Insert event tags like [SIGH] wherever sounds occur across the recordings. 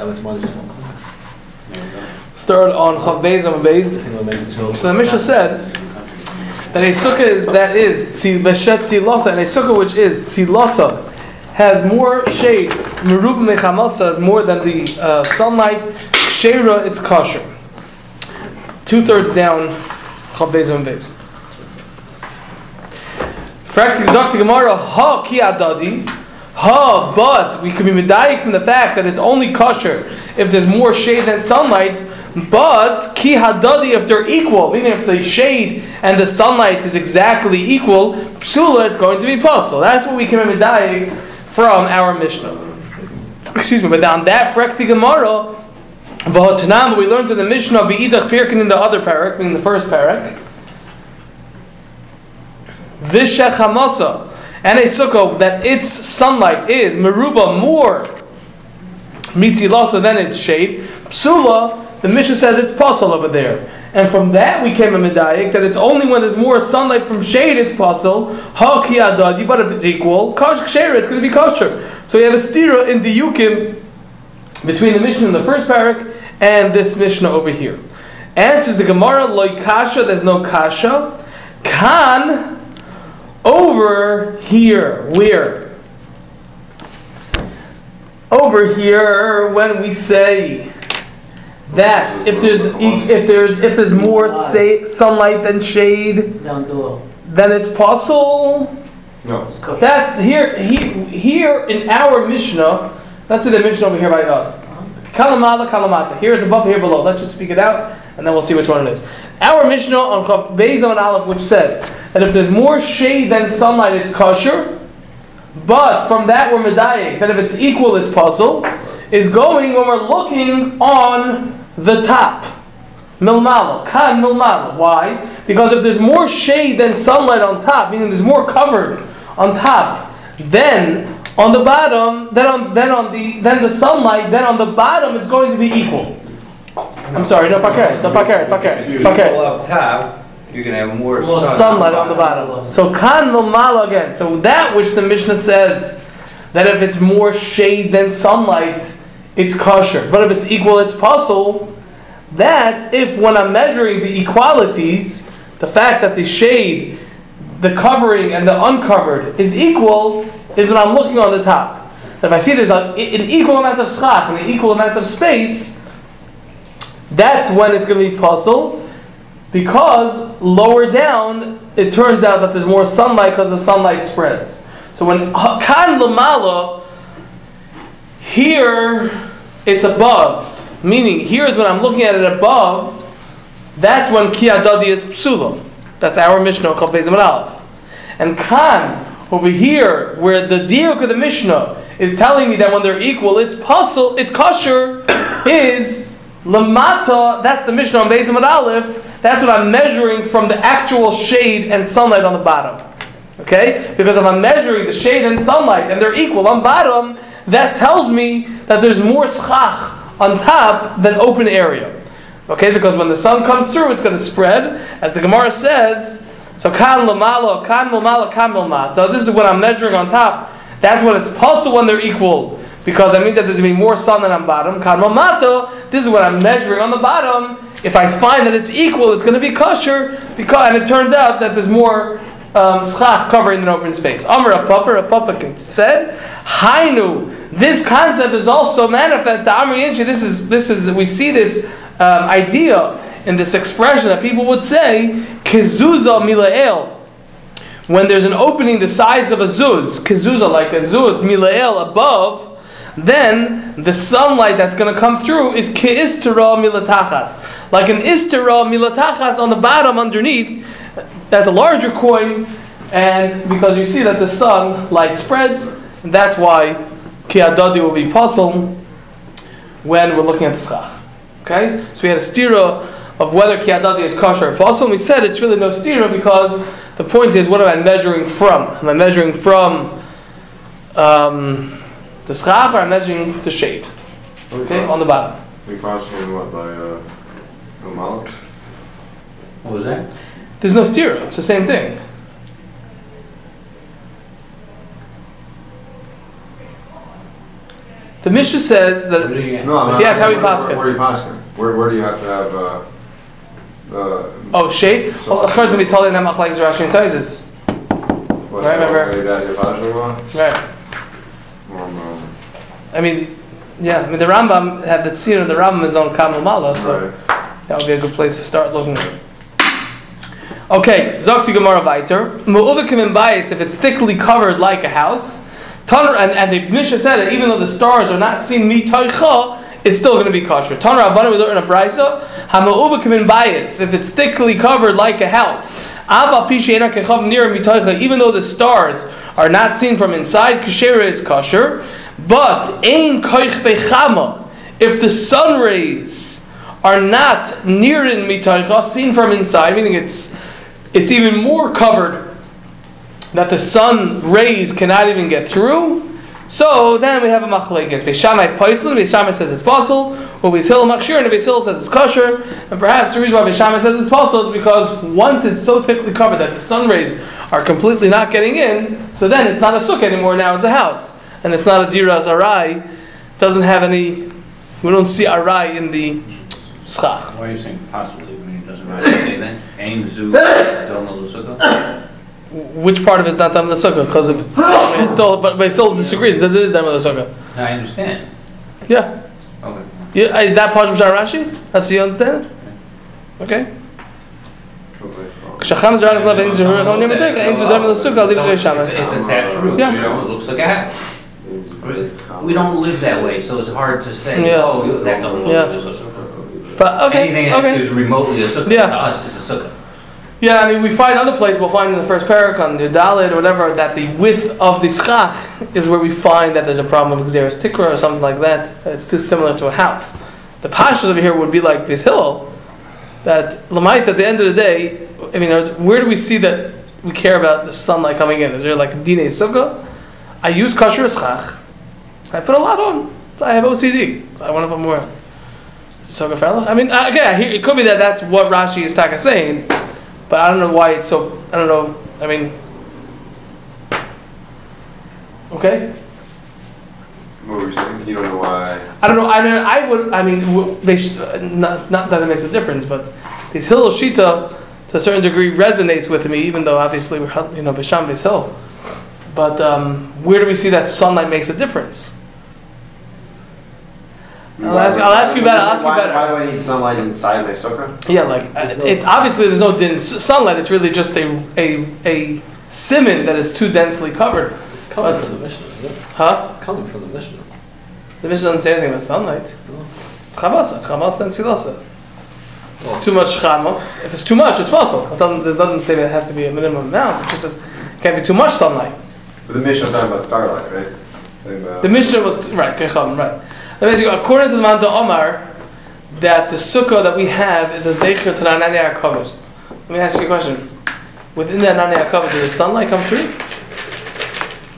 That was more than just one class. Start on Chav and Beis. So the Mishnah said that a sukkah is that is veshet tzilasa, and a sukkah which is tzilasa has more shade. Meruv mechamasa is more than the uh, sunlight. Sheira, it's kosher. Two thirds down, Chav Beis and Beis. Fraktik Zakti Gemara, ha ki adadi. Ha, but we could be medayik from the fact that it's only kosher if there's more shade than sunlight. But ki hadadi, if they're equal, meaning if the shade and the sunlight is exactly equal, psula, it's going to be pasul. That's what we can be medayik from our Mishnah. Excuse me, but on that frekti Gemara, v'hatanam, we learned in the Mishnah, be'idach pirkin in the other parak, meaning the first parak, v'shechamasa, and a sukkah that its sunlight is meruba more mitzilasa than its shade, psula, the Mishnah says it's pasul over there. And from that we came a medayik that it's only when there's more sunlight from shade it's pasul. Ha ki adadi, but if it's equal, kosh it's going to be kosher. So you have a stira in the yukim between the Mishnah in the first parak and this Mishnah over here. Answers the Gemara loy kasha, there's no kasha. Kan over here, where? Over here, when we say that if there's e- if there's if there's more say, sunlight than shade, then it's possible. No. That here he, here in our Mishnah, let's say the Mishnah over here by us. Uh-huh. Kalamala kalamata. Here it's above, here below. Let's just speak it out, and then we'll see which one it is. Our Mishnah on Chav Beis and Aleph, which said that if there's more shade than sunlight, it's kosher. But from that we're medayik that if it's equal, it's pasul. Is going when we're looking on the top. Milmala, kan milmala. Why? Because if there's more shade than sunlight on top, meaning there's more covered on top, then on the bottom, then on then on the then the sunlight, then on the bottom it's going to be equal. I'm sorry, no fakir, no fakir, fakir, If you fakir. pull up top, you're gonna have more More sun. Sunlight on the bottom. So kan milmala again. So that which the Mishnah says that if it's more shade than sunlight, it's kosher. But if it's equal, it's pasul. That's if when I'm measuring the equalities, the fact that the shade, the covering, and the uncovered is equal, is when I'm looking on the top. If I see there's an equal amount of schach and an equal amount of space, that's when it's going to be pasul. Because lower down, it turns out that there's more sunlight because the sunlight spreads. So when kan lamala, here it's above. Meaning, here is when I'm looking at it above. That's when ki adadi is psula. That's our Mishnah Chav Beis Aleph. And kan over here, where the diuk of the Mishnah is telling me that when they're equal, it's pasul, it's kosher, [COUGHS] is lamata. That's the Mishnah on Beis Aleph. That's what I'm measuring from the actual shade and sunlight on the bottom. Okay? Because if I'm measuring the shade and sunlight and they're equal on bottom, that tells me that there's more schach on top than open area. Okay? Because when the sun comes through, it's going to spread. As the Gemara says, so kan lamala, kan lamala, kan lamata. This is what I'm measuring on top. That's when it's possible when they're equal. Because that means that there's going to be more sun than on bottom. Kan lamata, this is what I'm measuring on the bottom. If I find that it's equal, it's going to be kosher. Because, and it turns out that there's more um, covering than open space. Amr a Papa, a Papa said, Hainu. This concept is also manifest. The Amr Yinchi, this is this is we see this um, idea in this expression that people would say, Kizuza milael. When there's an opening the size of a zuz, kizuza like a zuz, milael above, then the sunlight that's going to come through is keistera milatachas. Like an istera milatachas on the bottom underneath, that's a larger coin, and because you see that the sun light spreads, that's why kiadadi will be pasul when we're looking at the schach. Okay? So we had a stira of whether kiadadi is kosher or pasul, and we said it's really no stira because the point is what am I measuring from? Am I measuring from um, the schach or am measuring the shade? Okay, on the bottom. We caution what by uh, Umala? What was that? There's no stira, it's the same thing. The Mishnah says What that do you- No, I'm not. Yes, how we where- paskin. Where, where are you paskin? Where, where do you have to have, uh, uh, oh shade. Well, according to me, totally not like Rashi and Taisus. what, Right, remember. Maybe that your? Right. I mean, yeah. I mean, the Rambam had the tzir of the Rambam is on Kamel Mala, so right. that would be a good place to start looking. Okay, Zokti Gemara Viter. Mu'uvikim in bias if it's thickly covered like a house. Tanur and, and the Mishnah said that even though the stars are not seen mitoicha, it's still going to be kosher. Tanur Abana we learn a brisa. Hamu'uvikim in bias if it's thickly covered like a house. Ava pisheina kechav near even though the stars are not seen from inside kashera it's kosher. But ein koich vechama if the sun rays are not near in mitaycha, seen from inside, meaning it's it's even more covered that the sun rays cannot even get through. So then we have a machlekes. Beishamai poislin. Beishamai says it's possible. Well, Beishil machshir, and Beishil says it's kosher. And perhaps the reason why Beishamai says it's possible is because once it's so thickly covered that the sun rays are completely not getting in, so then it's not a sukkah anymore. Now it's a house, and it's not a dira arai. Doesn't have any. We don't see arai in the schach. Why are you saying possibly? I mean, it doesn't matter say that. Aim zu don't know. Which part of it's not done the sukkah? Because of it's, I mean, it's still, but, but still disagrees. It says it is done the sukkah. No, I understand. Yeah. Okay. yeah. Is that Pashim Rashi? That's how you understand it? Okay. Okay. Kshacham is dragon love, ain't zu hurach, only mitaycha, ain't zu done with the sukkah, I'll leave it to It's Shammai. it's that true, you Yeah. We don't live that way, so it's hard to say, Yeah. oh, that doesn't Yeah. like a sukkah. But okay, Anything that okay. is remotely a sukkah, Yeah. to us is a sukkah. Yeah, I mean, we find other places, we'll find in the first parak on the Dalit or whatever, that the width of the schach is where we find that there's a problem of Xeris Tikra or something like that. It's too similar to a house. The Pashas over here would be like this hill, that Lamais at the end of the day, I mean, where do we see that we care about the sunlight coming in? Is there like Dine Sukkah? I use kosher schach. I put a lot on. So I have OCD. So I want to put more. Sukkah Farlach? I mean, uh, okay, it could be that that's what Rashi is taka saying, but I don't know why it's so. I don't know. I mean, okay. What were you saying? You don't know why? I don't know. I don't, I would. I mean, they sh- not, not that it makes a difference, but this Hillel Shita to a certain degree resonates with me, even though obviously we're you know Bisham Beisil. But um, where do we see that sunlight makes a difference? I'll ask- I'll ask you better, I'll ask you Why- better. Why do I need sunlight inside my sukkah? Yeah, like uh, it's obviously there's no din- sunlight. It's really just a a a simon that is too densely covered. It's coming But- from the Mishnah, isn't it? Huh? It's coming from the Mishnah. The Mishnah doesn't say anything about sunlight. It's chamasa, chamasa and silasa. If it's too much chama. If it's too much, it's possible. It doesn't, there's nothing to say that it has to be a minimum amount. It just says it can't be too much sunlight. But the Mishnah's talking about starlight, right? About- The Mishnah was right, kechavim, right. And basically, according to the Manda Omar, that the sukkah that we have is a zecher to the Anani HaKavod. Let me ask you a question. Within the Anani HaKavod, did the sunlight come through?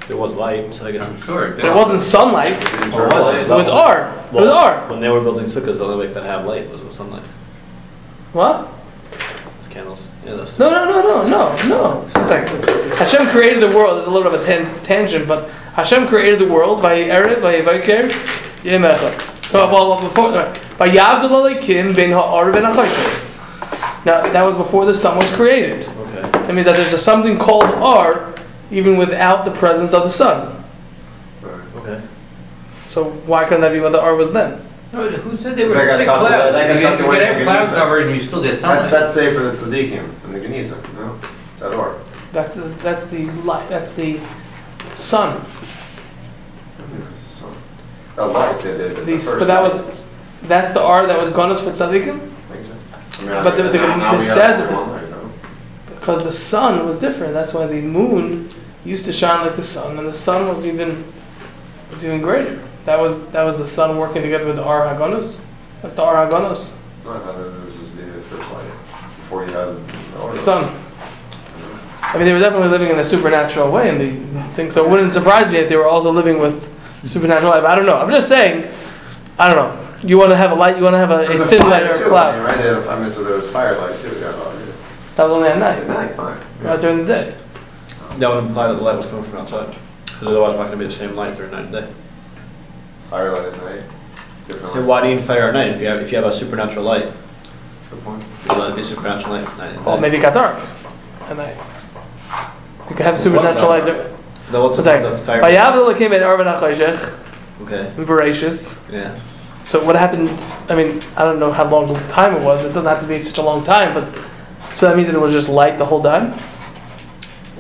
There was light, so I guess I'm it's. sure. But it wasn't sunlight. Or was it? It was R. It was R. When they were building sukkahs, the only way that have light was with sunlight. What? It's candles. Yeah, that's. No, no, no, no, no, no. It's like Hashem created the world. There's a little bit of a tan- tangent, but Hashem created the world by Erev, by Vaker, Yemecha. Well, well, well, before uh, by Yavdul Alekim ben Ha'ar ben Achayker. Now that was before the sun was created. Okay. That means that there's a something called R, even without the presence of the sun. Okay. So why couldn't that be what the R was then? No, Who said they were That got thick tucked away- clouds? that got You tucked can away get from that cloud Geniza. covered and you still get That, that's safe for the tzaddikim and the Geniza, no? Is that or? That's the, that's the light. That's the sun. It's the sun. Oh, the, the, the These, first but that was that's the R that was gonus for tzaddikim. I think so. I mean, I But think the- the- now- now it we says that the- one no? Because the sun was different. That's why the moon used to shine like the sun, and the sun was even was even greater. That was that was the sun working together with the Ar Hagonus. That's the Ar Hagonus. No, I thought was the first light, before you had the order. Sun. I mean, they were definitely living in a supernatural way, and they think so. It wouldn't surprise me if they were also living with supernatural life. I don't know. I'm just saying. I don't know. You want to have a light. You want to have a, There was a a thin fire light or a too, I mean, cloud. right? They had a- I mean, so there was firelight too, yeah, That was only at night, At night, fine. not during the day. That would imply that the light was coming from outside, because otherwise it's not going to be the same light during night and day. firelight at night. Different. So why do you need fire at night if you have, if you have a supernatural light? Good point. You let it be supernatural light at night. Well, maybe it got dark. And I, you could have a supernatural light. there. No, what's One the second. the fire? Vayav came in Okay, voracious. yeah. So what happened? I mean, I don't know how long the time it was. It doesn't have to be such a long time, but so that means that it was just light the whole time,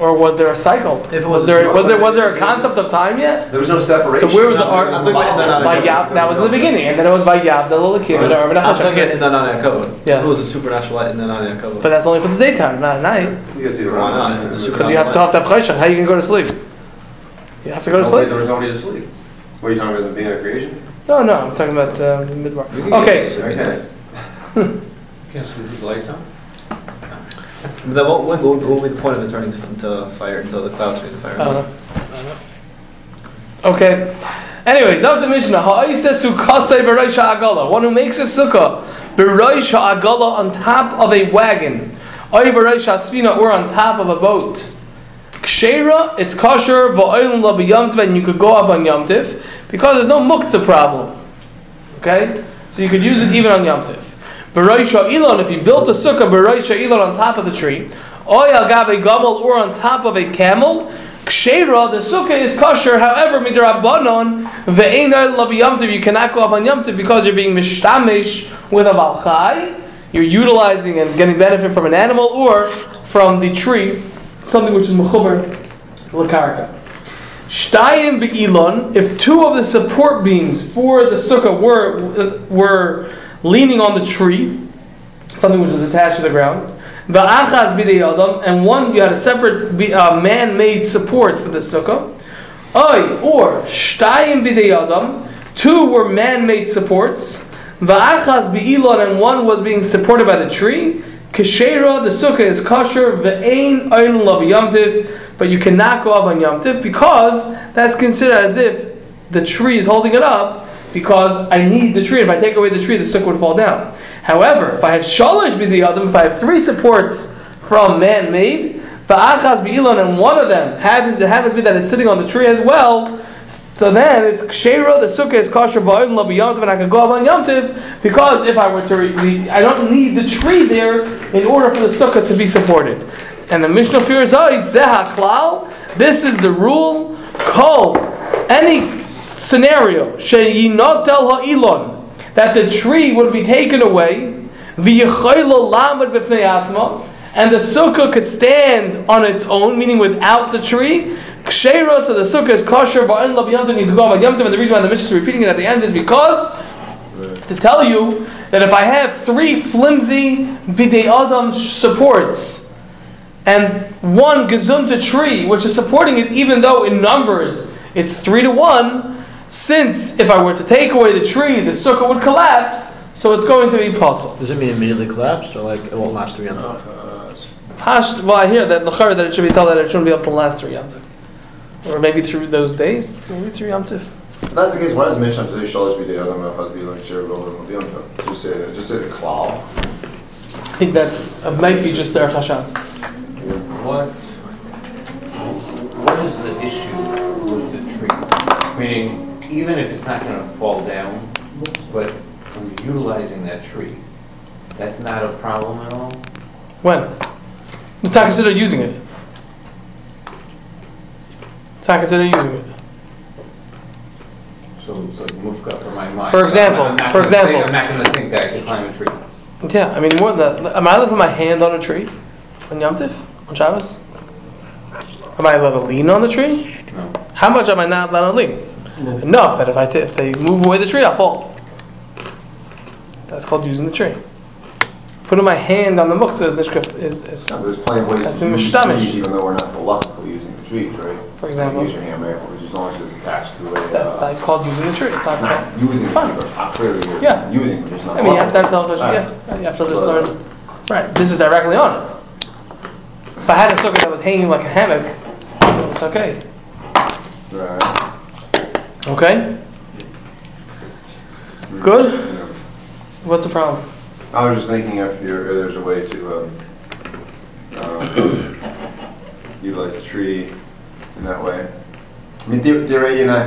or was there a cycle? If it was was there a was there was there a concept of time yet? There was no separation. So where was the No, art? I'm thinking Vayav. That was in the beginning, and then it was Vayav the Lulakim and Arban I'm thinking in HaChoshech. the Nanya Yeah. If it was a supernatural light in the Nanya But that's only for the daytime, not at night, You can see the Why not? If it's a because you have to have to have Choshech. How you can go to sleep? You have to go to Nobody- sleep. There was nobody to sleep. What are you talking about, the beginning of creation? No, no, I'm talking about uh, midbar. You can Okay, use. Okay. [LAUGHS] Can't sleep with the lights on? [LAUGHS] But then what, what, what would be the point of it turning to, into fire until the clouds turn to fire? I don't know. I don't know. Okay. Anyways, up the Mishnah. Ha'iseh sukkasei b'roish ha'agala. One who makes a sukkah b'roish ha'agala on top of a wagon, or b'roish ha'sfina, or on top of a boat. Kshera, it's kosher va'olim la b'yamtiv, and you could go up on yamtiv because there's no muktzah problem. Okay, so you could use it even on yamtiv. B'roish ha'ilon, if you built a sukkah b'roish ha'ilon on top of the tree, or al gabe gamal, or on top of a camel. Kshera, the sukkah is kosher. However, midrabanon ve'ein la b'yamtiv, you cannot go up on yamtiv because you're being mishtamish with a balchai. You're utilizing and getting benefit from an animal or from the tree, something which is mechuber lakarka. Shtayim be'ilon, if two of the support beams for the sukkah were, were leaning on the tree, something which is attached to the ground, the achaz b'dei and one you had a separate uh, man-made support for the sukkah, Oy, or shtayim b'dei two were man-made supports, the achaz be'ilon, and one was being supported by the tree, Keshera, the sukkah is kosher, ve'ein oilin lav yamtiv, but you cannot go up on yamtiv because that's considered as if the tree is holding it up because I need the tree. If I take away the tree, the sukkah would fall down. However, if I have shalosh b'diyadim, if I have three supports from man-made, va'achaz be'ilon, and one of them happens, happens to be that it's sitting on the tree as well, so then it's kshera, the sukkah is kosher va'odim la b'yamtiv, and I can go up on yamtiv because if I were to, re- I don't need the tree there in order for the sukkah to be supported. And the Mishnah fears oh, is zeha klal. This is the rule. Kol any scenario sheyinotel ha'ilon that the tree would be taken away and the sukkah could stand on its own, meaning without the tree. Kshera, of the sukkah is kosher, ba'in la b'yamtim, you could go on yamtim, and the reason why the Mishnah is repeating it at the end is because to tell you that if I have three flimsy bidei adam supports and one gazunta tree which is supporting it, even though in numbers it's three to one, since if I were to take away the tree, the sukkah would collapse, so it's going to be possible. Does it mean immediately collapsed or like it won't last three? Hasht, well, I hear that that it should be told that it shouldn't be up to the last three yom Tov. Or maybe through those days, maybe through yom Tov. If that's the case, why does Mishnah say shalosh b'dei adam v'achaz b'ilon kshera v'olim l'biyam Just say that, just say the klal. I think that's it might be just their chashas. What, what is the issue with the tree? Meaning, even if it's not gonna fall down, but we're utilizing that tree, that's not a problem at all? When? It's not considered using it. It's not considered using it. So it's like mufka for my mind. For example, I'm not for gonna think- example. I'm not gonna think that I can climb a tree. Yeah, I mean more than that. Am I allowed to put my hand on a tree on Yom Tiv on Shabbos? Am I allowed to lean on the tree? No. How much am I not allowed to lean? Enough that if I t- if they move away the tree, I'll fall. That's called using the tree. Putting my hand on the muktzah is, nishkaf- is, is Now, There's plenty of ways That's to the use mishtamish. trees, even though we're not halachically using the trees, right? For example? Use your hammer, which is long as it's attached to a, that's uh, not called using the tree. It's not it's not called. using the tree, I'm clearly you're Yeah. using it. I mean, you have to have self yeah. You have to just learn. Right. This is directly on it. If I had a sukkah that was hanging like a hammock, it's okay. Right. Okay. Good? What's the problem? I was just thinking if you're, if there's a way to, um, um, [COUGHS] utilize a tree in that way. I mean, there, there, you know,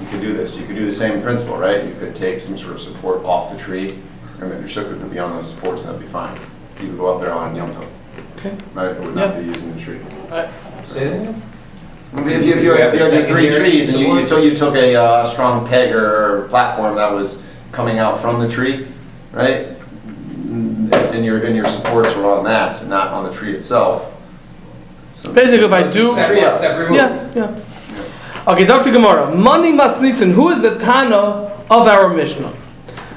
you could do this. You could do the same principle, right? You could take some sort of support off the tree, and if your sukkah could be on those supports, and that'd be fine. You could go up there on Yom Tov, Okay. right? It would not be using the tree. Say that again? I mean, If you, if you had, if you a had three secondary trees and you, you took, you took a, uh, strong peg or platform that was coming out from the tree, right? And your, and your supports were on that, not on the tree itself. So- Basically, if I do, Step Tree one, house. step removed. yeah, yeah. Okay, Dr. Gemara. Money must nitzen. Who is the Tana of our Mishnah?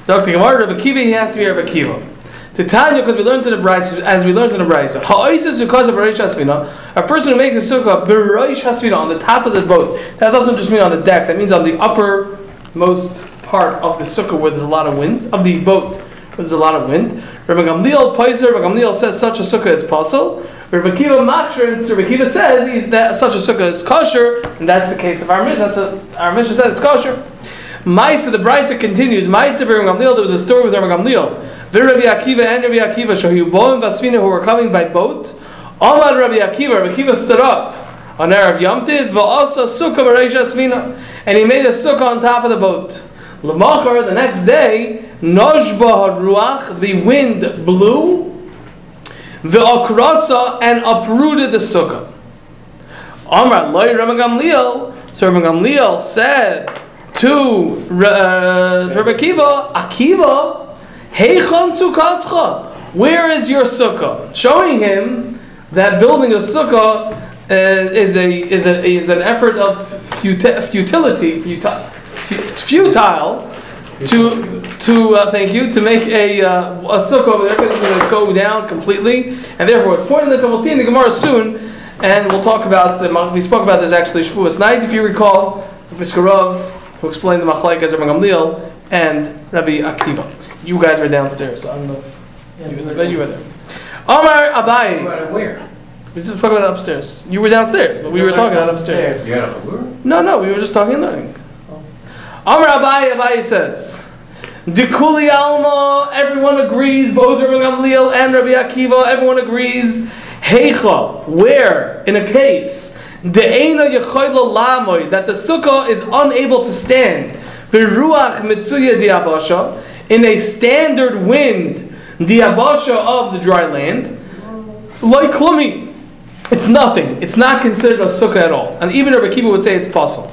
Dr. Gemara, Rav Akiva, he has to be Rav Akiva. The Tanya, because we learned in the Brisa, as we learned in the Brisa, Ha'oises because of Reish Hasvina, a person who makes a sukkah b'Reish Hasvina on the top of the boat. That doesn't just mean on the deck. That means on the uppermost part of the sukkah where there's a lot of wind of the boat where there's a lot of wind. Rabbi Gamliel Paiser, Rabbi Gamliel says such a sukkah is possible. Rabbi Akiva and Rabbi Akiva says he's that such a sukkah is kosher, and that's the case of our mission. That's what our mission said it's kosher. Maisa, the Brisa continues. Maisa, Rabbi Gamliel, there was a story with Rabbi Gamliel. Rabbi Akiva and Rabbi Akiva, Shahu Boim Vasvina, who were coming by boat. Amar Rabbi Akiva, Rabbi Akiva stood up on Erev Yom Tiv, v'asa sukkah b'reish Asvina, and he made a sukkah on top of the boat. L'machar, the next day, Noshba Ruach, the wind blew, v'akrasa, and uprooted the sukkah. Amar loy Rabbi Gamliel, so Rabbi Gamliel said to uh, Rabbi Akiva, Akiva, Heichon sukkascha, where is your sukkah? Showing him that building a sukkah uh, is a is a is an effort of futi- futility, futile, futile to to uh, thank you to make a uh, a sukkah over there because it's going to go down completely, and therefore it's pointless. And we'll see in the Gemara soon, and we'll talk about uh, we spoke about this actually Shavuos night, if you recall, Viskarov who explained the Machlaik as Rabbi Gamliel and Rabbi Akiva. You guys were downstairs, so I don't know if you were there. You were there. Omar Abai. Right, Where? We just talking about upstairs. You were downstairs, but we were talking about upstairs. You got a? No, no, we were just talking and learning. Amar Abai, Abai says, Dikuli Alma, everyone agrees, both Rabbi Gamliel and Rabbi Akiva, everyone agrees. Heicha, where, in a case, De'ena Yechoyla Lamoy, that the sukkah is unable to stand, Beruach Mitsuya Diabasha, in a standard wind, Diabasha of the dry land, Klumi, it's nothing. It's not considered a sukkah at all. And even Rabbi Akiva would say it's possible.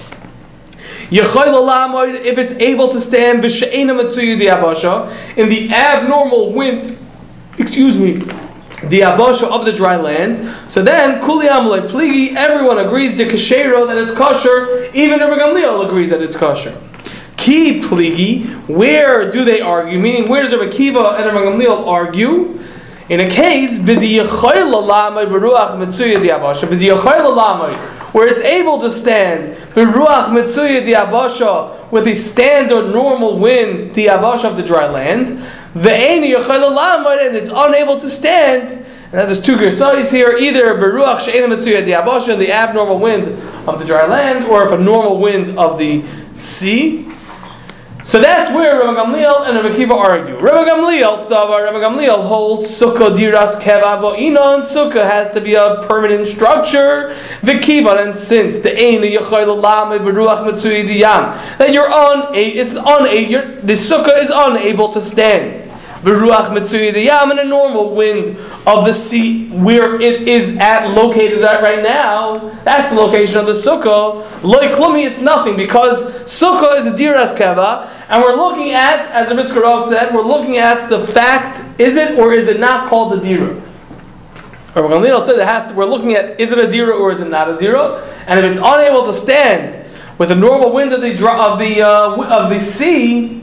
If it's able to stand in the abnormal wind, excuse me, the diabasha of the dry land. So then kuli amalei pligi, everyone agrees to kashero that it's kosher. Even Rabbi Gamliel agrees that it's kosher. Ki pligi, where do they argue? Meaning, where does Rabbi Akiva and Rabbi Gamliel argue? In a case, b'diyachoyla lamay beruach mitzuya diabasha, b'diyachoyla lamay, where it's able to stand, beruach mitzuya diabasha, with the standard normal wind, diabasha of the dry land, ve'eni lamay, and it's unable to stand, and now there's two gersais here, either beruach she'ena mitzuya diabasha, the abnormal wind of the dry land, or if a normal wind of the sea, so that's where Rabbi Gamliel and Rabbi Kiva argue. Rabbi Gamliel, Sava, Rabbi Gamliel holds Sukkah diras keva bo'inon. Sukkah has to be a permanent structure. V'kiva, and since the diyam, that you're on it's on the sukkah is unable to stand. In a normal wind of the sea where it is at located at right now. That's the location of the sukkah. Loy klumi, it's nothing because sukkah is a diras keva, and we're looking at, as the Mitzkarov said, we're looking at the fact: is it or is it not called a dira? Or said it has to. We're looking at is it a dira or is it not a dira? And if it's unable to stand with the normal wind of the of the uh, of the sea,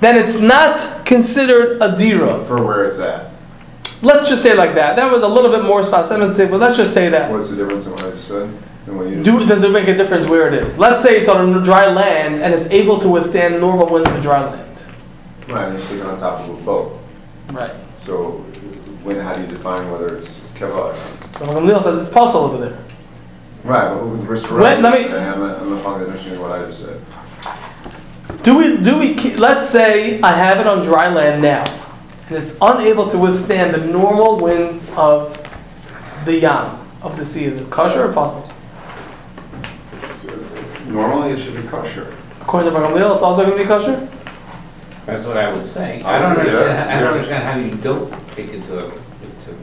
then it's not considered a dira. For where it's at. Let's just say like that. That was a little bit more specific, but let's just say that. What's the difference in what I just said? And what you Do, does it make a difference where it is? Let's say it's on a dry land and it's able to withstand normal winds of dry land. Right, and you stick it on top of a boat. Right. So, when, how do you define whether it's keva or not? So Gamliel says it's possible over there. Right, but with respect to Wait, let me- I'm not, I'm not following the understanding what I just said. Do we, do we, let's say I have it on dry land now, and it's unable to withstand the normal winds of the yam, of the sea. Is it kosher or possible? Normally, it should be kosher. According to Gamliel, it's also going to be kosher. That's what I would say. I don't Obviously, yeah. understand, I don't understand how you don't take into, into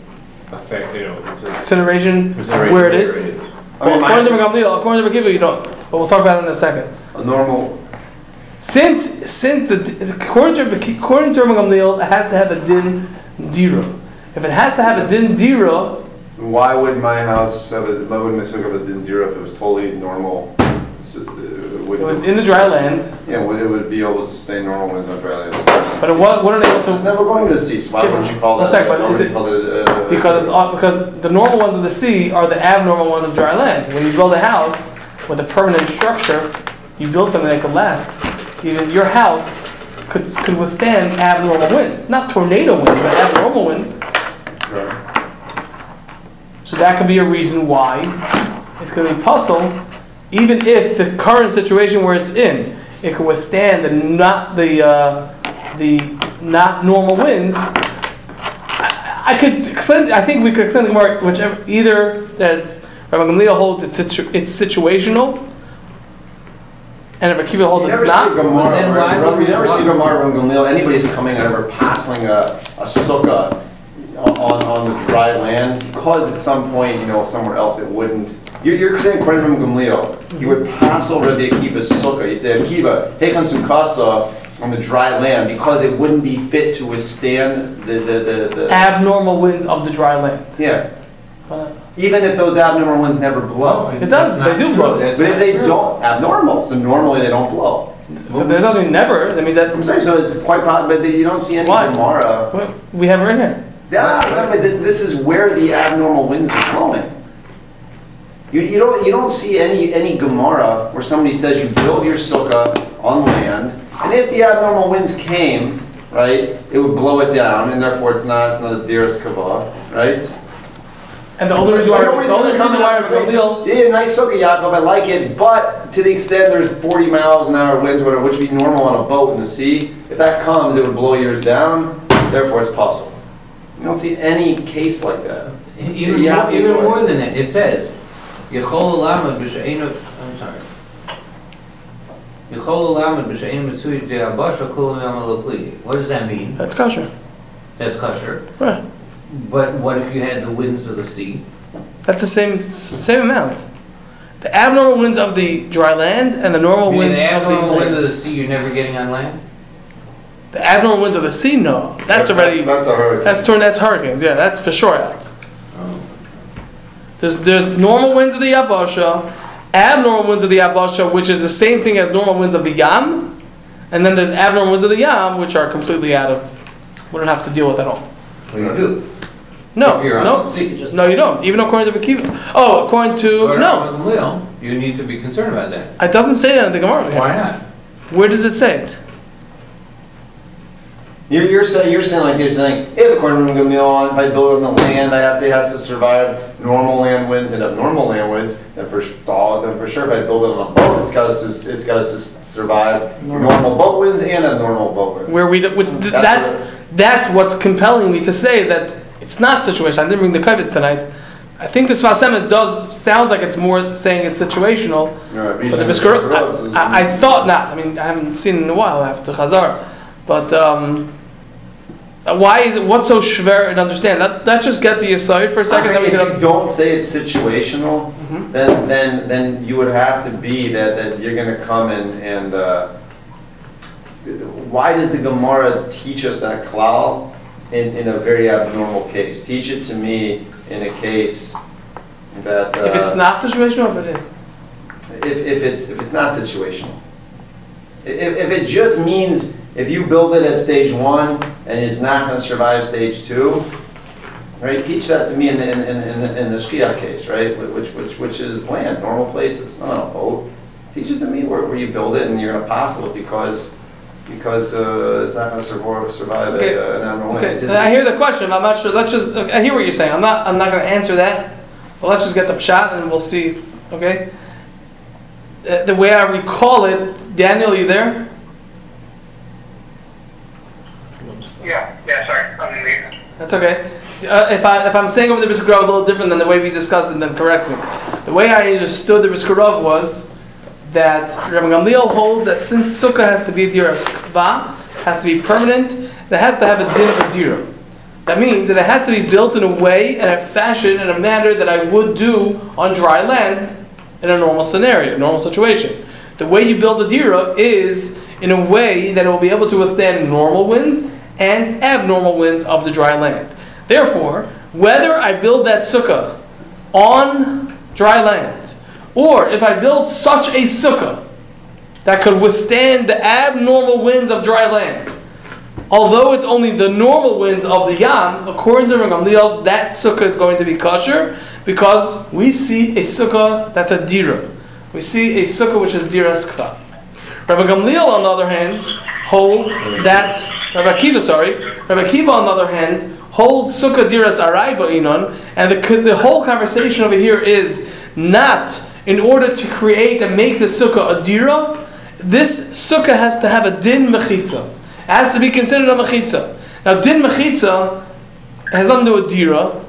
effect, you know, into Consideration, consideration where it is. I mean, Well, according to my- Gamliel, according to Bakiva, you don't. But we'll talk about it in a second. a normal, Since since the according to according to Gamliel, it has to have a din dira. If it has to have a din dira, why would my house have a, why would my sukkah have a dindira if it was totally normal? uh, would- it was in the dry land, Yeah, would- it would be able to sustain normal winds on dry land. but it wa- wouldn't able It's to never going to cease, why Yeah, wouldn't you call that? but is it- call it, uh, because it's all, because the normal ones of the sea are the abnormal ones of dry land. When you build a house with a permanent structure, you build something that could last. Even your house could could withstand abnormal winds, not tornado winds, but abnormal winds. Right. So that could be a reason why it's going to be pasul, even if the current situation where it's in, it could withstand the not the uh, the not normal winds. I, I could explain. I think we could explain the Gemara whichever either that Rabbi Gamliel holds it's situ, it's situational, and Rabbi Akiva holds You it's never see not. a Gemara, then why right? would you we never see want- Gemara from Gamliel, anybody's coming and ever passing a, a sukkah on, on the dry land, because at some point, you know, somewhere else it wouldn't. You're, you're saying according from Gamliel, he would pass over Rabbi Akiva's sukkah, he'd say, Akiva, take on sukkasa on the dry land, because it wouldn't be fit to withstand the, the, the, the, Abnormal winds of the dry land. yeah. Even if those abnormal winds never blow. It does, they do true. blow. That's But if they true. don't, abnormal, so normally they don't blow. so that doesn't mean never. I mean that I'm saying, so it's quite possible, but you don't see any Why? Gemara. we have it right here. Yeah, but this, this is where the abnormal winds are blowing. You, you don't you don't see any any Gemara where somebody says you build your sukkah on land, and if the abnormal winds came, right, it would blow it down, and therefore it's not it's not a dearest kavah, right? And the only reason why, Nobody's the only gonna come reason why out and say, Gamliel, Yeah, nice sukkah, Yaakov, I like it, but to the extent there's 40 miles an hour winds, whatever, which would be normal on a boat in the sea, if that comes, it would blow yours down, therefore it's possible. You don't see any case like that. Even Yeah, more, even more than that, it says, Yechol Olamad b'she'enu, I'm sorry. Yechol Olamad b'she'enu mitzui de'abasha kulam yam. What does that mean? that's kosher. That's kosher. Right. But what if you had the winds of the sea? That's the same same amount. The abnormal winds of the dry land and the normal Meaning winds the of abnormal wind of the sea you're never getting on land? the abnormal winds of the sea. No, that's already That's a hurricane. that's torn. That's hurricanes. Yeah, that's for sure out. Oh. There's there's normal winds of the Yabasha, abnormal winds of the Yabasha, which is the same thing as normal winds of the Yam, and then there's abnormal winds of the Yam, which are completely out of. We don't have to deal with at all. Well, you do. No, If you're on no, the sea, just. no, you don't. Even according to Akiva. Oh, according to no, Well, you need to be concerned about that. it doesn't say that in the Gemara. Why not? Where does it say it? You're, you're saying, you're saying like they're saying, if according to Gamil, if I build on the land, I have to, it has to survive normal land winds and abnormal land winds, then for, sh- then for sure, if I build it on a boat, it's gotta, it's gotta survive normal boat winds and abnormal boat winds. Where we, which th- That's that's that's what's compelling me to say that it's not situational. I didn't bring the kavitz tonight. I think the Sfas Emes does sounds like it's more saying it's situational. Right, But the because Viskar, Viskaros I, I, thought not. I mean, I haven't seen it in a while after Chazar, but um, uh, why is it? What's so schwer to understand? Let Let's just get the aside for a second. Then saying we if you don't say it's situational, Mhm. then, then, then you would have to be that, that you're gonna come and, and, uh, why does the Gemara teach us that klal in, in a very abnormal case? Teach it to me in a case that, uh. if it's not situational, if it is, If, if it's, if it's not situational. If, if it just means, if you build it at stage one and it's not gonna survive stage two, right, teach that to me in the, in, in, in the- in the Shkiach case, right, which, which, which is land, normal places, not on a boat. Teach it to me where, where you build it and you're gonna apostle because, because, uh, it's not gonna survive, survive Okay. a, an abnormal. okay. It just- I hear the question. I'm not sure. Let's just. okay, I hear what you're saying. I'm not. I'm not going to answer that. But let's just get the shot and we'll see. Okay. Uh, the way I recall it, Daniel, you there? Yeah, yeah, sorry, I'm in the, That's okay. Uh, if I if I'm saying over the Riskarov a little different than the way we discussed it, then correct me. The way I understood the Riskarov was that Rabbi Gamliel hold that since sukkah has to be a diras kva, has to be permanent, it has to have a din of a dira. That means that it has to be built in a way and a fashion in a manner that I would do on dry land in a normal scenario, normal situation. The way you build a dira is in a way that it will be able to withstand normal winds and abnormal winds of the dry land. Therefore, whether I build that sukkah on dry land, or if I build such a sukkah that could withstand the abnormal winds of dry land, although it's only the normal winds of the yam, according to Gamliel, that sukkah is going to be kosher because we see a sukkah that's a dira. We see a sukkah which is dira skfa. Rabbi Gamliel, on the other hand, holds that Rabbi Akiva, sorry, Rabbi Akiva, on the other hand, holds sukkah diras araiva inon, and the, the whole conversation over here is not in order to create and make the sukkah a dira. This sukkah has to have a din mechitza. It has to be considered a mechitza. Now, din mechitza has nothing to do with dira.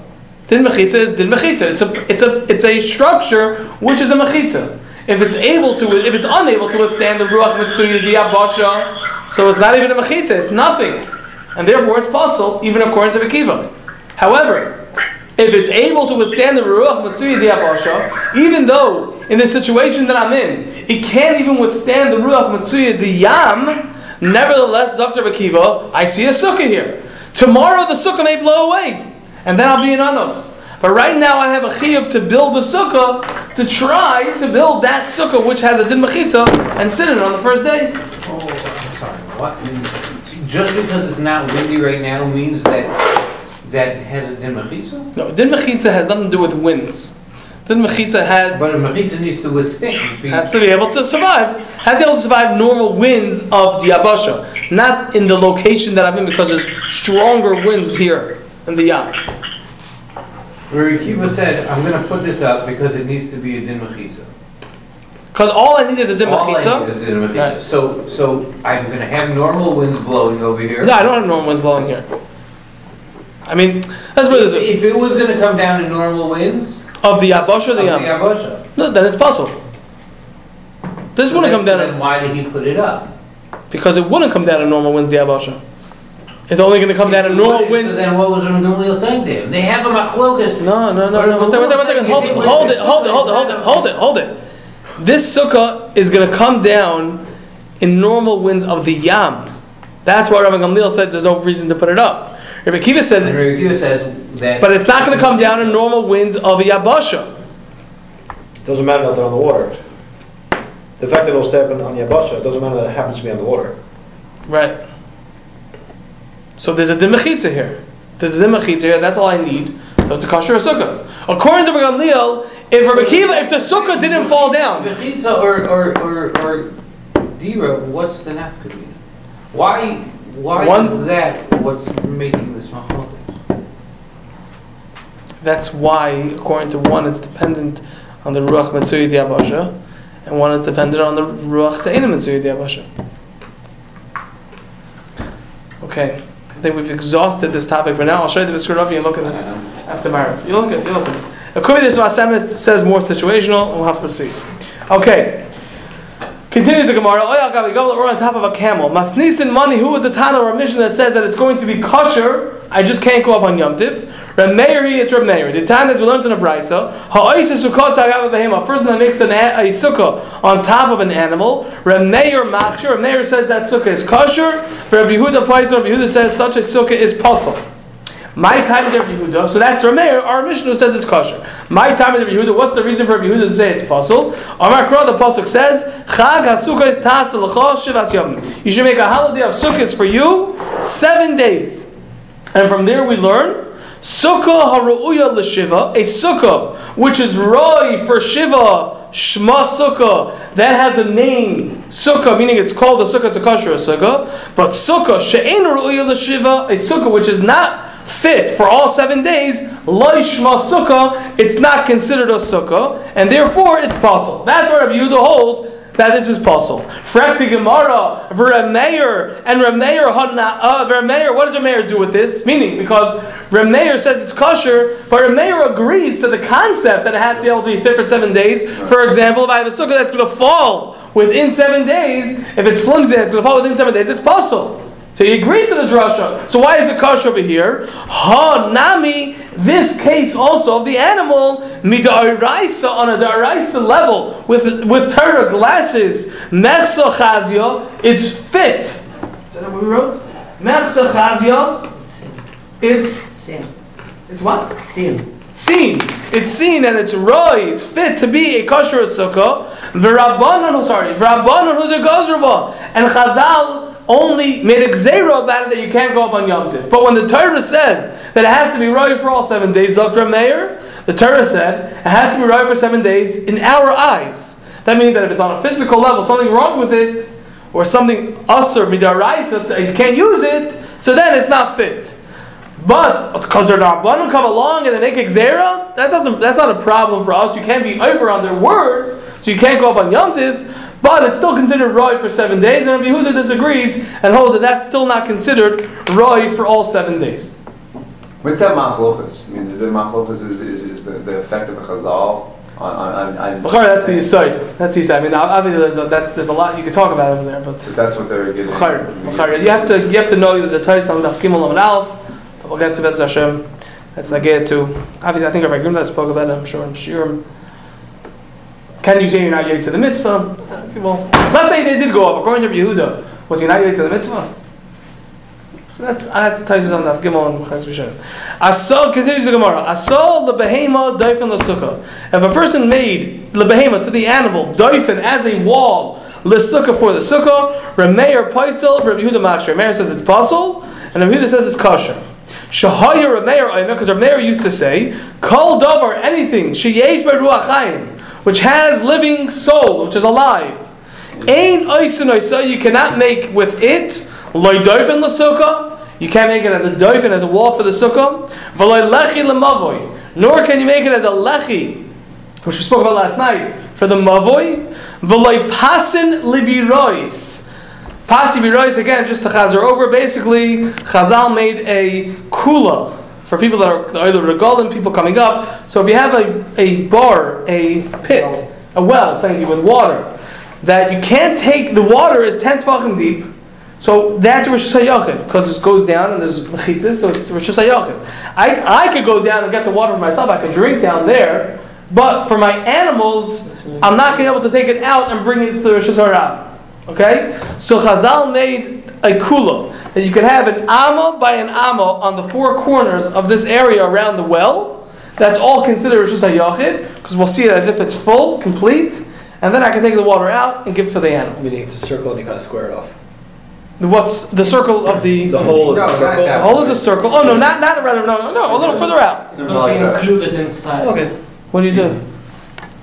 Din mechitza is din mechitza. It's a it's a it's a structure which is a mechitza. If it's able to, if it's unable to withstand the ruach mitzuya basha, so it's not even a mechitza. It's nothing, and therefore it's possible even according to Akiva. However, if it's able to withstand the ruach mitzuya basha, even though in the situation that I'm in, it can't even withstand the ruach mitzuya yam. Nevertheless, Dr. Akiva, I see a sukkah here. Tomorrow the sukkah may blow away, and then I'll be in anos. But right now I have a chiyuv to build the sukkah, to try to build that sukkah which has a din mechitza, and sit in it on the first day. Oh, sorry, what? Just because it's not windy right now means that that has a din mechitza? No, din mechitza has nothing to do with winds. Din mechitza has But a mechitza needs to withstand. has to be able to survive. Has to be able to survive normal winds of the Yabasha, not in the location that I'm in because there's stronger winds here in the Yam. Where Akiva said, I'm gonna put this up because it needs to be a din mechitza. Because all I need is a din All I need is a din mechitza. Right. So, so I'm gonna have normal winds blowing over here. No, I don't have normal winds blowing here. I mean, let's put this If way. if it was gonna come down in normal winds, Of the Yabasha or the the Yam? Yabasha. No, then it's possible. This So wouldn't come down Then why did he put it up? because it wouldn't come down in normal winds, the Yabasha. It's only going to come down in normal winds. So then what was Gamliel saying to him? They have a machlokas. No, no, no, no. One second, one second, one second. Hold it, hold it, hold it, hold it, hold it, hold it, hold it. This sukkah is going to come down in normal winds of the yam. That's why Rabbi Gamliel said there's no reason to put it up. Rabbi Kiva And said, Rabbi Akiva says that. but it's not going to come down in normal winds of a yabasha. Doesn't matter that they're on the water. The fact that it'll stay up on on Yabasha, it doesn't matter that it happens to be on the water. Right. So there's a dimachitza here. There's a dimachitza here. That's all I need. So it's a kasher sukkah. According to Rabbi Gamliel, if Rabbi Kiva, if the sukkah didn't fall down, Mechitza or, or, or, or Dira, what's the nafkamina? Why, why One- is that what's making this machlokas? That's why, according to one, it's dependent on the Ruach Metsuyi Diabasha, and one is dependent on the Ruach Te'ina Metsuyi Diabasha. Okay, I think we've exhausted this topic for now. I'll show you the Biskur Rabbi and look at it after Marib. You look at it, you look at it. According to this Vasem, it says more situational, we'll have to see. Okay. Continues the Gemara. Or on top of a camel. Masnisin money. Who is the Tana or a mission that says that it's going to be kosher? I just can't go up on Yom Meir, he, it's Reb Meir. The Tana is we learned in a brisa. A person that makes an, a, sukkah on top of an animal. Reb Meir machshir. Reb Meir says that sukkah is kosher. For Reb Yehuda Reb Yehuda says such a sukkah is pasul. My time is Yehuda, so that's Rameir, our Mishnah says it's kosher. My time is Yehuda, what's the reason for Yehuda to say it's pasul? Amar Kra, the pasuk says, Chag HaSukkah is tas shivas. You should make a holiday of sukkahs for you, seven days. And from there we learn, Sukkah haru'uya l'shiva, a sukkah which is roi for shiva, shma sukkah, that has a name, sukkah, meaning it's called a sukkah, it's a kosher sukkah, but sukkah, she'en ru'uya l'shiva, a sukkah which is not fit for all seven days, loishma sukkah, it's not considered a sukkah, and therefore it's possible. That's what Rabbi Yehuda holds, that this is possible. Frakti Gemara, Rameir, and Rameir, uh, what does Rameir do with this? Meaning, because Rameir says it's kosher, but Rameir agrees to the concept that it has to be able to be fit for seven days. For example, if I have a sukkah that's going to fall within seven days. If it's flimsy, it's going to fall within seven days. It's possible. So he agrees to the drasha. So why is it kosher over here? Ha nami. This case also of the animal midaraisa on a daraisa level with with Torah glasses. Mechsa chazia. It's fit. Is that what we wrote? Mechsa chazia. It's Sin. it's what? Sin. Seen. It's seen and it's roy. It's fit to be a kosher sukkah. V'rabbanon, oh, sorry, v'rabbanon hu de And Chazal only made a gzera about it that you can't go up on Yom Tiv. But when the Torah says that it has to be roy for all seven days, Dr. Meir, the Torah said it has to be roy for seven days in our eyes. That means that if it's on a physical level, something wrong with it, or something usr midaraisa, that you can't use it, so then it's not fit. But because they're not Rabbanim come along and they make exera, that doesn't that's not a problem for us. You can't be over on their words, so you can't go up on Yom Tiv, but it's still considered roy for seven days, and Rabbi Yehuda disagrees and holds that that's still not considered roy for all seven days. With that machlokas, I mean, the, machlokas is, is, is the, the effect of the chazal on, on, on, that's the side. That's the side. I mean, obviously there's a, that's, there's a lot you could talk about over there, but So that's what they're getting. You have to you have to know there's a Tais on Daf Gimel and Alf. that We'll get to Bez Hashem. That's Nageh to. Obviously, I think Rabbi Grimda spoke about it. I'm sure. I'm sure. Can you say you're not yet to the mitzvah? Well, let's say they did go off. According to Yehuda, was he not yet to the mitzvah? So that's that's Taisus on Daf Gimel and Chayes Rishon. Asol continues the Gemara. Asol the behema doifen l'sukkah. If a person made the behema to the animal doifen as a wall l'sukkah for the sukkah, Rameir Paisel, Rabbi Yehuda Machshir. Rameir says it's pasul, and Rabbi Yehuda says it's kosher. Shahaya Oimer, because Rameir used to say, Kol davar anything sheyesh by ruach which has living soul, which is alive. Ain oisin you cannot make with it loy doifen l'sukkah. You can't make it as a doifen, as a wall for the sukkah. V'loy lechi. Nor can you make it as a lechi, which we spoke about last night, for the mavoy. V'loy pasin libirois. Pasi birois again, just to chazer over. Basically, Chazal made a kula for people that are either regalim, people coming up. So if you have a, a bar, a pit, a well, thank you, with water, that you can't take, the water is 10 tefachim deep, so that's Rosh Hashanah because it goes down and there's mechitzas, so it's Rosh Hashanah. I, I could go down and get the water for myself, I could drink down there, but for my animals, I'm not going to be able to take it out and bring it to the Rosh Hashanah. Okay? So Chazal made a kula that you could have an amma by an amma on the four corners of this area around the well. That's all considered just a Hashanah because we'll see it as if it's full, complete, and then I can take the water out and give for the animals. Meaning it's a circle and you kind of square it off. The- What's the circle of the? The hole is No, a circle. that. The hole is a circle. Oh no, not not rather no no no a little further out. It's going to included inside. Okay. What do you do?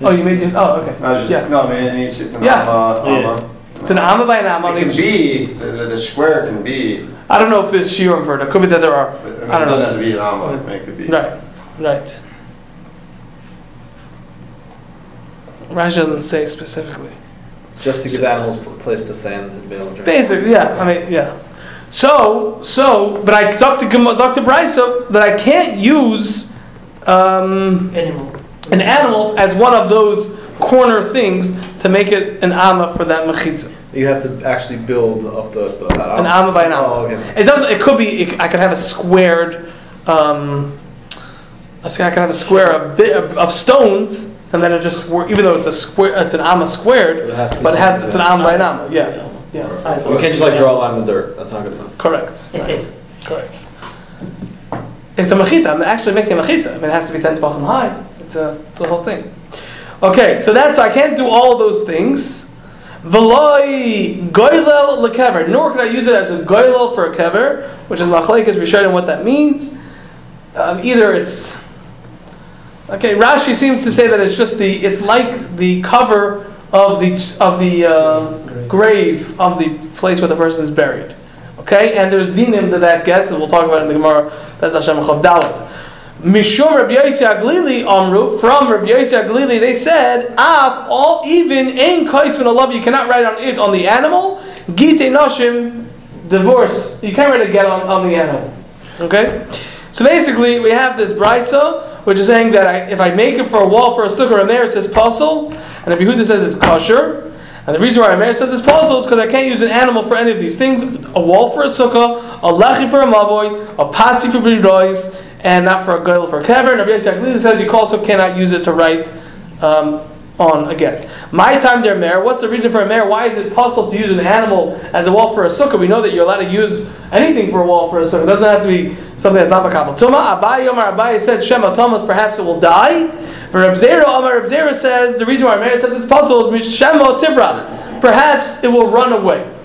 Oh, you made just. Oh, okay. I was just, Yeah. no, I mean, it's, it's an Yeah. amma, Yeah. Amma. It's an amma by an amma. It can be, the, the, the square can be, I don't know if there's shiurim for it. It could be that there are. but I mean, I it don't doesn't know. have to be an amma, it could be. Right. Right. Rashi doesn't say specifically. Just to give animals a place to stand and be able to drink. Basically, yeah. I mean, yeah. So, so, but I talked to Gem- talked to Brisa that I can't use um, Animal. an animal as one of those corner things to make it an amma for that mechitza. You have to actually build up the. the An amma by an amma. Oh, okay. It doesn't. It could be. It, I could have a squared. Um, I could have a square of, bit of, of stones, and then it just wor- even though it's a square, it's an amma squared, It has to be but it has it's an that's- amma by an amma. Yeah. Yeah. Size You can't just like draw a line in the dirt. That's not good enough. Correct. Okay. Correct. It's a mechitza. I'm actually making a mechitza. I mean, it has to be ten tefachim high. It's a it's the whole thing. Okay, so that's I can't do all those things. V'loi goylel lekever. Nor can I use it as a goylel for a kever, which is machlekes rishonim what that means. Um, either it's okay. Rashi seems to say that it's just the it's like the cover of the of the uh, grave of the place where the person is buried. Okay, and there's dinim that that gets, and we'll talk about it in the Gemara. That's Hashem Chav Dalet. Mishum Rabbi Yossi Aglili Amru from Rabbi Yossi Aglili they said af all even in kaisvin alav you cannot write on it on the animal. Gite nashim divorce you can't write a get on, on the animal. Okay? So basically we have this brisa which is saying that I, if I make it for a wall for a sukkah and there it says pasul. And if Yehuda says it's kosher. And the reason why Rameir said this pasul is because I can't use an animal for any of these things. A wall for a sukkah, a lechi for a mavoy, a pasi for bridois, and not for a girl for a kever. And Rabbi says you also cannot use it to write um, on again. My time there, mayor. What's the reason for a Meir? Why is it possible to use an animal as a wall for a sukkah? We know that you're allowed to use anything for a wall for a sukkah. It doesn't have to be something that's not makabel. Tuma Abai Omar Abai said Shema Tamus. Perhaps it will die. For Reb Zera Omar Reb Zera says the reason why Meir says it's possible is Shema Tivrach. Perhaps it will run away.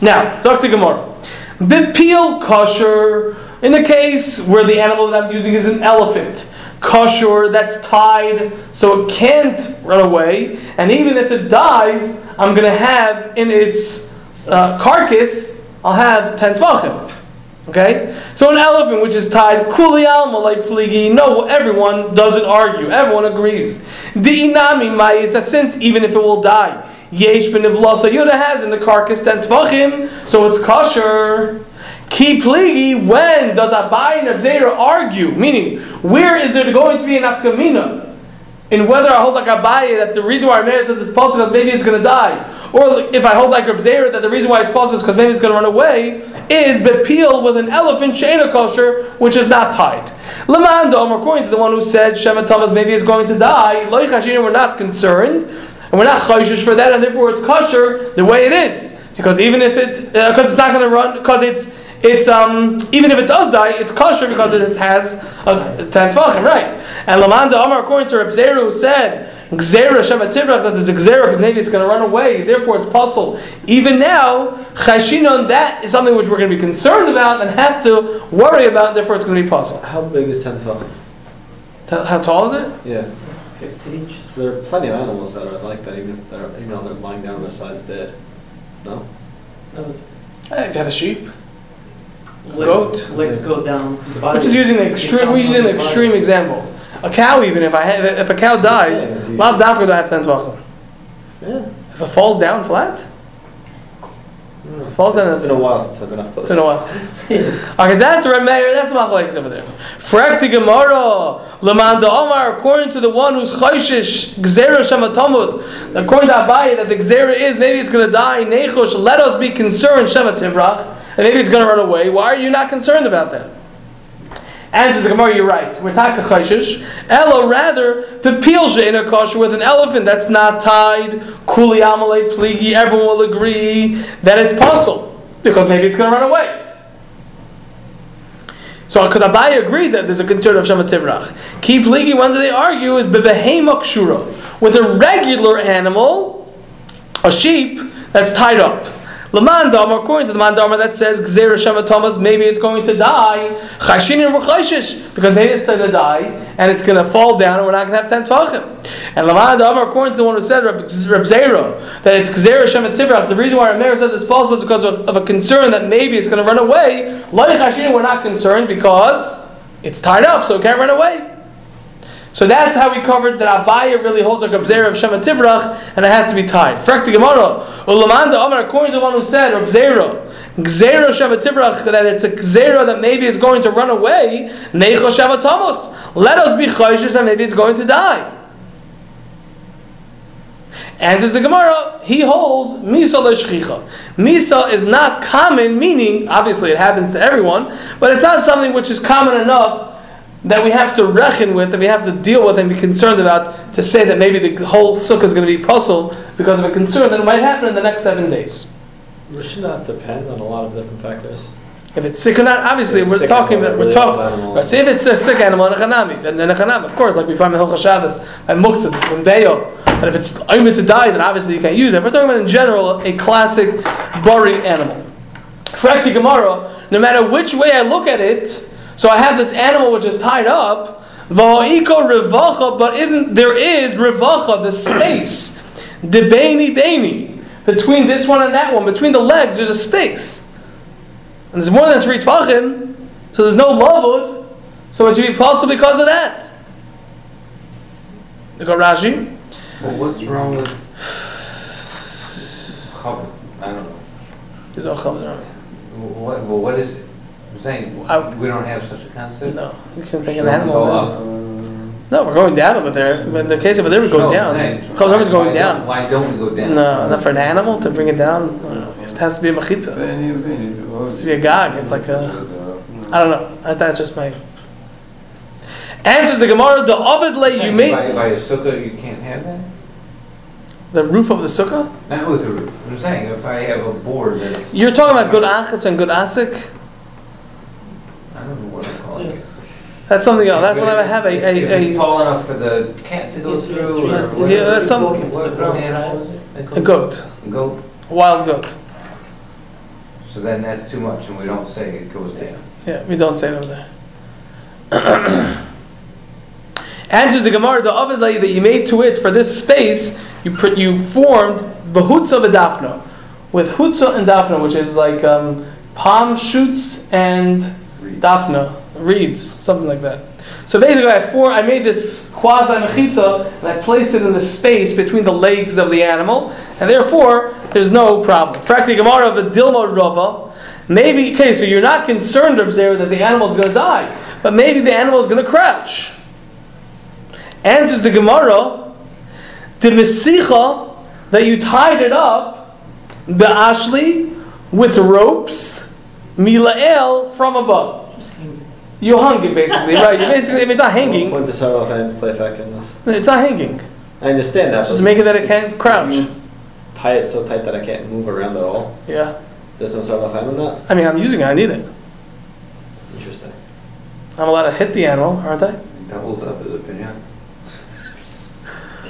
Now, talk to Gemara. Bipil kosher. In the case where the animal that I'm using is an elephant, kosher that's tied so it can't run away, and even if it dies, I'm going to have in its uh, carcass, I'll have ten tvachim. Okay, so an elephant which is tied kuli alma like pligi. No, everyone doesn't argue. Everyone agrees. Di'inami ma'is that since even if it will die, yesh benivlasa yoda has in the carcass ten tvachim, so it's kosher. Ki pligi, when does Abai and Abzera argue? Meaning, where is there going to be an afkamina? In whether I hold like Abai that the reason why Rameir says it's possible is maybe it's going to die, or if I hold like Rabzera that the reason why it's possible is because maybe it's going to run away, is bepeel with an elephant shena kosher which is not tied. Lamandom, um, according to the one who said Shema Tamus maybe is going to die, Loich Hashinim, we're not concerned, and we're not chayshish for that, and therefore it's kosher the way it is, because even if it uh, because it's not going to run because it's it's um even if it does die, it's kosher because it has a ten tvachim, right? And Lamanda Amar, according to Reb Zera, said Gzera Shema Tivrach that there's a Gzera because maybe it's going to run away, therefore it's pasul. Even now, Chashinon that is something which we're going to be concerned about and have to worry about, and therefore it's going to be pasul. How big is ten tefachim? How tall is it? Yeah. Fifteen inches. There are plenty of animals that are like that, even if they're even though they're lying down on their sides dead. No. No, Hey, if you have a sheep, legs, Goat. Legs go down. we're just using an extreme. We're using an extreme example. A cow, even if I have, if a cow dies, lav dafka do I have ten tvachim. Yeah. If it falls down flat, falls down. It's been a while since I've been up close. It's been a while. [LAUGHS] Okay, so that's Rameir, that's Machlekes over there. Frekti Gemara, Lamanda Omar, according to the one who's Chayshish, Gzera Shematomut, according to Abaye, that the Gzera is, maybe it's going to die, Nechosh, let us be concerned, Shema Tivrach, and maybe it's going to run away. Why are you not concerned about that? Answers the Gemara, you're right. We're taka chayshish. Ella, rather, pepil a kosher with an elephant that's not tied. Kuli amalei pligi. Everyone will agree that it's possible because maybe it's going to run away. So, because Abaye agrees that there's a concern of Shema Tivrach. Ki pligi, when do they argue, is bebehema kshura. With a regular animal, a sheep, that's tied up. Lamandam, according to the mandama that says Gzera Shema Tamus, maybe it's going to die. Chashinin Ruchayshish, because maybe it's going to die and it's going to fall down and we're not going to have ten tvachim. And Lamandam, according to the one who said Reb Zera, that it's Gzera Shema Tivrach, the reason why Rameir says it's possible is because of, of a concern that maybe it's going to run away. Like Chashinin, we're not concerned because it's tied up, so it can't run away. So that's how we covered that Abaya really holds a Gabzera of Shema Tivrach and it has to be tied. Frekti Gemara, Ulamanda Amar, according to the one who said, Gabzera, Gzera Shema Tivrach, that it's a Gzera that maybe is going to run away, Neicho Shema Tomos. Let us be chayshish that maybe it's going to die. Answers the Gemara, he holds Misa Leshchicha. Misa is not common, meaning, obviously it happens to everyone, but it's not something which is common enough that we have to reckon with, that we have to deal with and be concerned about to say that maybe the whole sukkah is going to be puzzled because of a concern that might happen in the next seven days. It should not depend on a lot of different factors. If it's sick or not, obviously we're talking about we're talking. Right, so if it's a sick animal in a chanami, then in a chanami, of course, like we find in Hilchah Shabbos and Muktzah and Beyo, and if it's aimed to die, then obviously you can't use it. We're talking about in general a classic buri animal. Frakti Gemara, no matter which way I look at it, so I have this animal which is tied up. Revacha, but isn't there is revacha the space, the beini beini between this one and that one, between the legs, there's a space, and there's more than three tvachim, so there's no lavud, so it should be possible because of that. The Rashi. Well, what's wrong with Chavod? I don't know. There's no chavod around What, well, what is it? I'm saying, I- we don't have such a concept? No, you can take an animal. so, then. No, we're going down over there. In the case over there, we're going down. thanks. Because going Why don't- down. Why don't we go down? No, not for an animal to bring it down. uh, It has to be a machitza. It has to be a gag. It's like a. I don't know. That's just my. Answers the Gemara. The Ovid lay you By, made by a sukkah, you can't have that? the roof of the sukkah. Not with a roof. I'm saying, if I have a board that's. You're talking about good achas and good asik. I don't know what I'm calling it. That's something else. That's when I have a, If a, it's a, tall enough for the cat to go Yes, through, yes, or yes. Yeah, that's some- What, what animal is it? a goat, A goat. a wild goat. So then that's too much, and we don't say it goes down. Yeah, we don't say it over there. [COUGHS] Answers the Gemara, the oven lay that you made to it for this space, you put, you formed behutza v'dafna, with hutza and dafna, which is like um, palm shoots and dafna reeds, something like that. So basically, I I made this quasi mechitza and I placed it in the space between the legs of the animal, and therefore there's no problem. Fracti Gemara of the Dilma Rava. Maybe okay, so you're not concerned, Observer, that the animal is going to die, but maybe the animal is going to crouch. Answers the Gemara, the Mesicha that you tied it up, Be'ashli, with ropes, Milael from above. You hung it basically, right? You're basically, if it's not hanging, Point to start off and play factor in this. it's not hanging. I understand that. Just make it that it can't crouch. Tie it so tight that I can't move around at all. Yeah. There's no start off hand on that. I mean, I'm using it. I need it. Interesting. I'm allowed to hit the animal, aren't I? Doubles up his a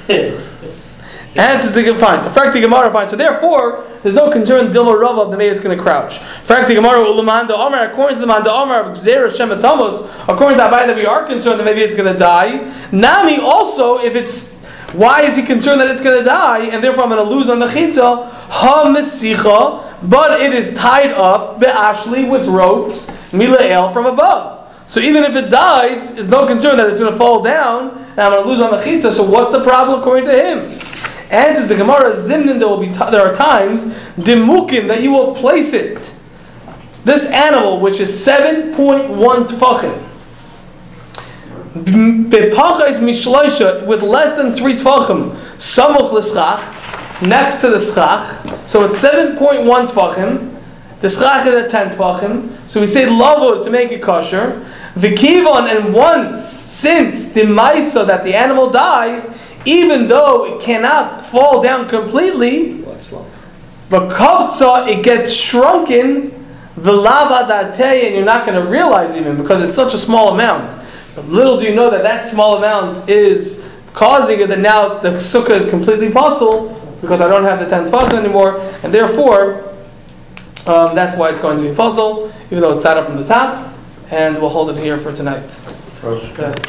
[LAUGHS] pinata. Answers the fine. So Frakti Gemara fine. So therefore, there's no concern Dilma Rava of the maid is going to crouch. Frakti Gemara Ulamanda Omar, according to the Manda Omar of Xera Shematamos, according to Abai that we are concerned that maybe it's going to die. Nami also, if it's why is he concerned that it's going to die and therefore I'm going to lose on the chitza? Ha mesicha, but it is tied up be'ashli with ropes milael from above. So even if it dies, it's no concern that it's going to fall down and I'm going to lose on the chitza. So what's the problem according to him? Answers the Gemara Zimnin. There will be t- there are times dimukin that you will place it. This animal, which is seven point one tfachim, bepacha is mishloisha with less than three tfachim, samuch l'schach, next to the schach. So it's seven point one tfachim. The schach is at ten tfachim. So we say lavud to make it kosher. Vikivon and once since the maisa that the animal dies, even though it cannot fall down completely, but kavtza, it gets shrunken, the lava date, and you're not going to realize even because it's such a small amount. But little do you know that that small amount is causing it that now the sukkah is completely pasul because I don't have the 10 tefach anymore, and therefore um, that's why it's going to be pasul, even though it's tied up from the top. And we'll hold it here for tonight.